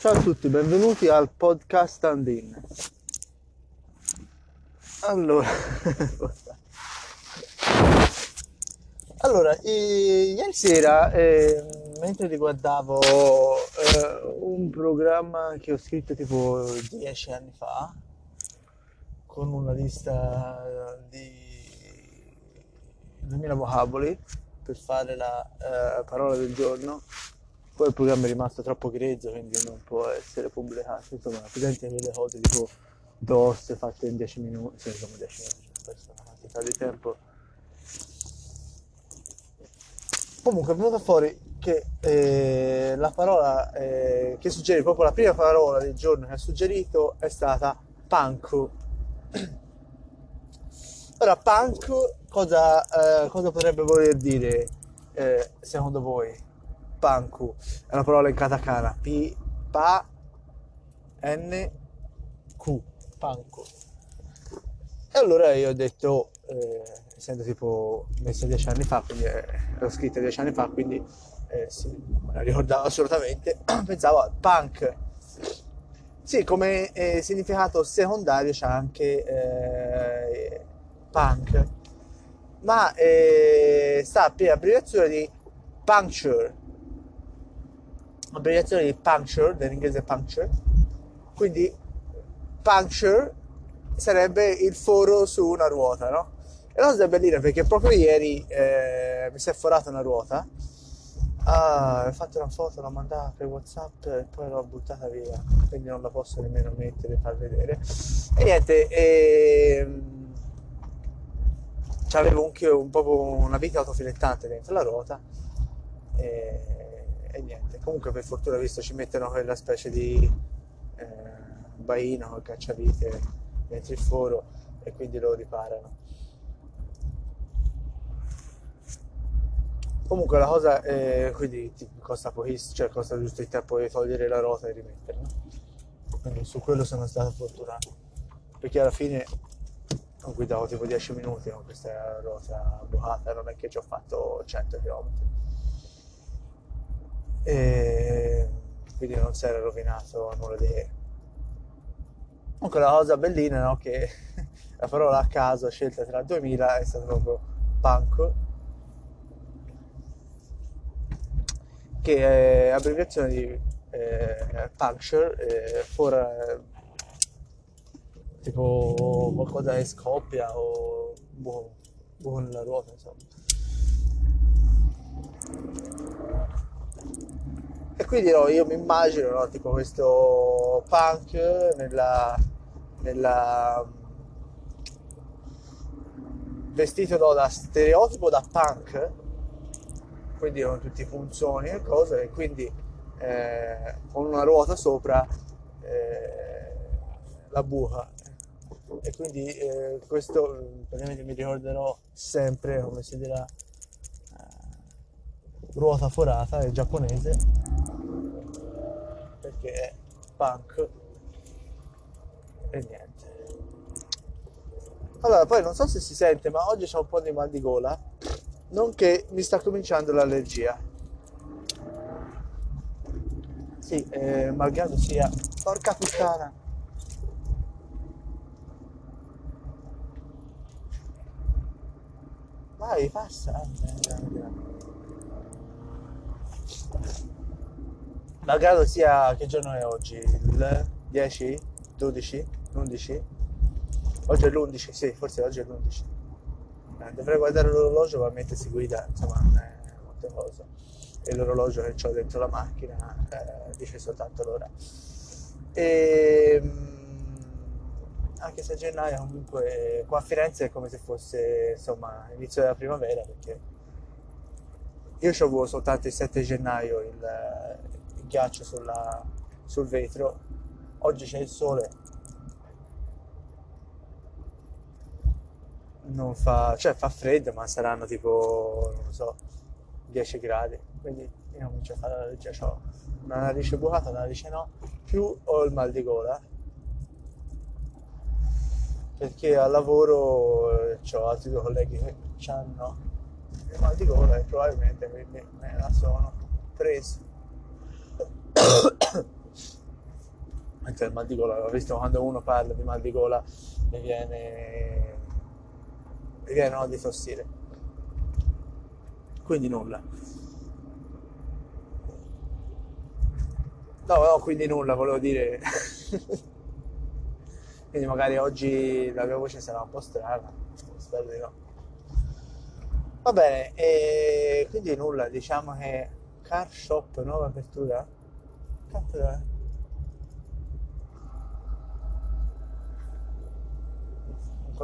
Ciao a tutti, benvenuti al podcast Andin. Allora, allora eh, ieri sera, eh, mentre riguardavo eh, un programma che ho scritto tipo dieci anni fa, con una lista di 2000 vocaboli per fare la eh, parola del giorno, poi il programma è rimasto troppo grezzo quindi non può essere pubblicato. Insomma presente quelle cose tipo DOS fatte in 10 minuti sì, insomma 10 minuti cioè, questa è una quantità di tempo. Comunque è venuto fuori che eh, la parola eh, che suggerì proprio la prima parola del giorno che ha suggerito è stata punk ora punk cosa, eh, cosa potrebbe voler dire eh, secondo voi panku è una parola in katakana. P pa N Q. Panku. E allora io ho detto eh, essendo tipo messo dieci anni fa quindi eh, l'ho scritta dieci anni fa quindi eh, sì, me la ricordavo assolutamente. Pensavo al punk. Sì come eh, significato secondario c'è anche eh, punk. Ma eh, sta per abbreviazione di puncture abbreviazione di puncture, dell'inglese puncture, quindi puncture sarebbe il foro su una ruota, no? E la cosa è bellina perché proprio ieri eh, mi si è forata una ruota, ah, ho fatto una foto, l'ho mandata per Whatsapp e poi l'ho buttata via, quindi non la posso nemmeno mettere e far vedere. E niente, e, ehm, c'avevo anche un, po' una vite autofilettante dentro la ruota. E, e niente. Comunque per fortuna visto ci mettono quella specie di eh, baino col cacciavite dentro il foro e quindi lo riparano. Comunque la cosa è, quindi costa pochissimo, cioè costa giusto il tempo di togliere la ruota e rimetterla. Quindi su quello sono stato fortunato. Perché alla fine ho guidato tipo 10 minuti con questa ruota bucata, non è che ci ho fatto 100 km e quindi non si era rovinato nulla di. Comunque la cosa bellina no? che la parola a caso scelta tra il 2000 è stato proprio punk che è abbreviazione di eh, puncture eh, for eh, tipo qualcosa che scoppia o buco, buco nella ruota insomma e quindi no, io mi immagino no, tipo questo punk nella, nella vestito no, da stereotipo da punk quindi con tutti i funzoni e cose e quindi eh, con una ruota sopra eh, la buca. E quindi eh, questo praticamente mi ricorderò sempre come si dirà ruota forata è giapponese perché è punk. E niente. Allora poi non so se si sente ma oggi c'ho un po' di mal di gola. Nonché mi sta cominciando l'allergia. Sì eh, malgrado sia porca puttana. Vai passa Malgrado sia che giorno è oggi? Il 10? 12? 11? Oggi è l'11, sì, forse oggi è l'11. Eh, dovrei guardare l'orologio ma mentre si guida, insomma, è molte cose. E l'orologio che ho dentro la macchina eh, dice soltanto l'ora. E, ehm, anche se a gennaio comunque qua a Firenze è come se fosse insomma inizio della primavera perché io ci avevo soltanto il 7 gennaio il ghiaccio sulla, sul vetro, oggi c'è il sole, non fa, cioè fa freddo, ma saranno tipo, non so, 10 gradi, quindi io comincio a fare la legge, ho una narice bucata, una narice no, più ho il mal di gola, perché al lavoro eh, ho altri due colleghi che hanno il mal di gola e probabilmente me, me la sono preso veramente il mal di gola. L'ho visto quando uno parla di mal di gola mi viene, mi viene no, di tossire. Quindi nulla. No, no, quindi nulla, volevo dire. quindi magari oggi la mia voce sarà un po' strana, spero di no. Va bene, e quindi nulla, diciamo che car shop, nuova apertura. Caspita.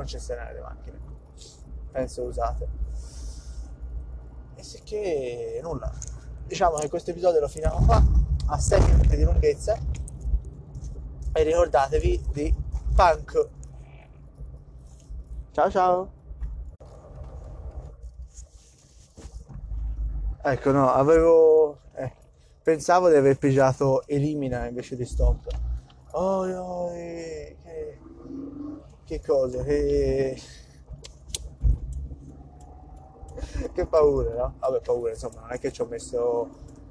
Di macchine, penso usate. E sì che nulla. Diciamo che questo episodio lo finiamo qua, a 6 minuti di lunghezza. E ricordatevi di punk. Ciao ciao. Ecco, no, avevo... eh, pensavo di aver pigiato Elimina invece di Stop. Oh, oh, eh, che... cosa, che... che paura, no? Vabbè, paura, insomma, non è che ci ho messo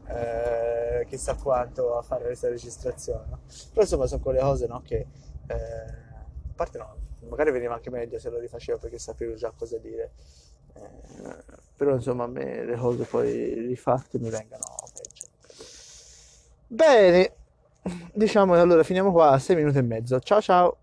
eh, chissà quanto a fare questa registrazione, no? Però insomma sono quelle cose, no, che... eh, a parte no, magari veniva anche meglio se lo rifacevo perché sapevo già cosa dire. Eh, però insomma a me le cose poi rifatte mi vengano peggio. Bene, diciamo allora finiamo qua a 6 minuti e mezzo. Ciao ciao!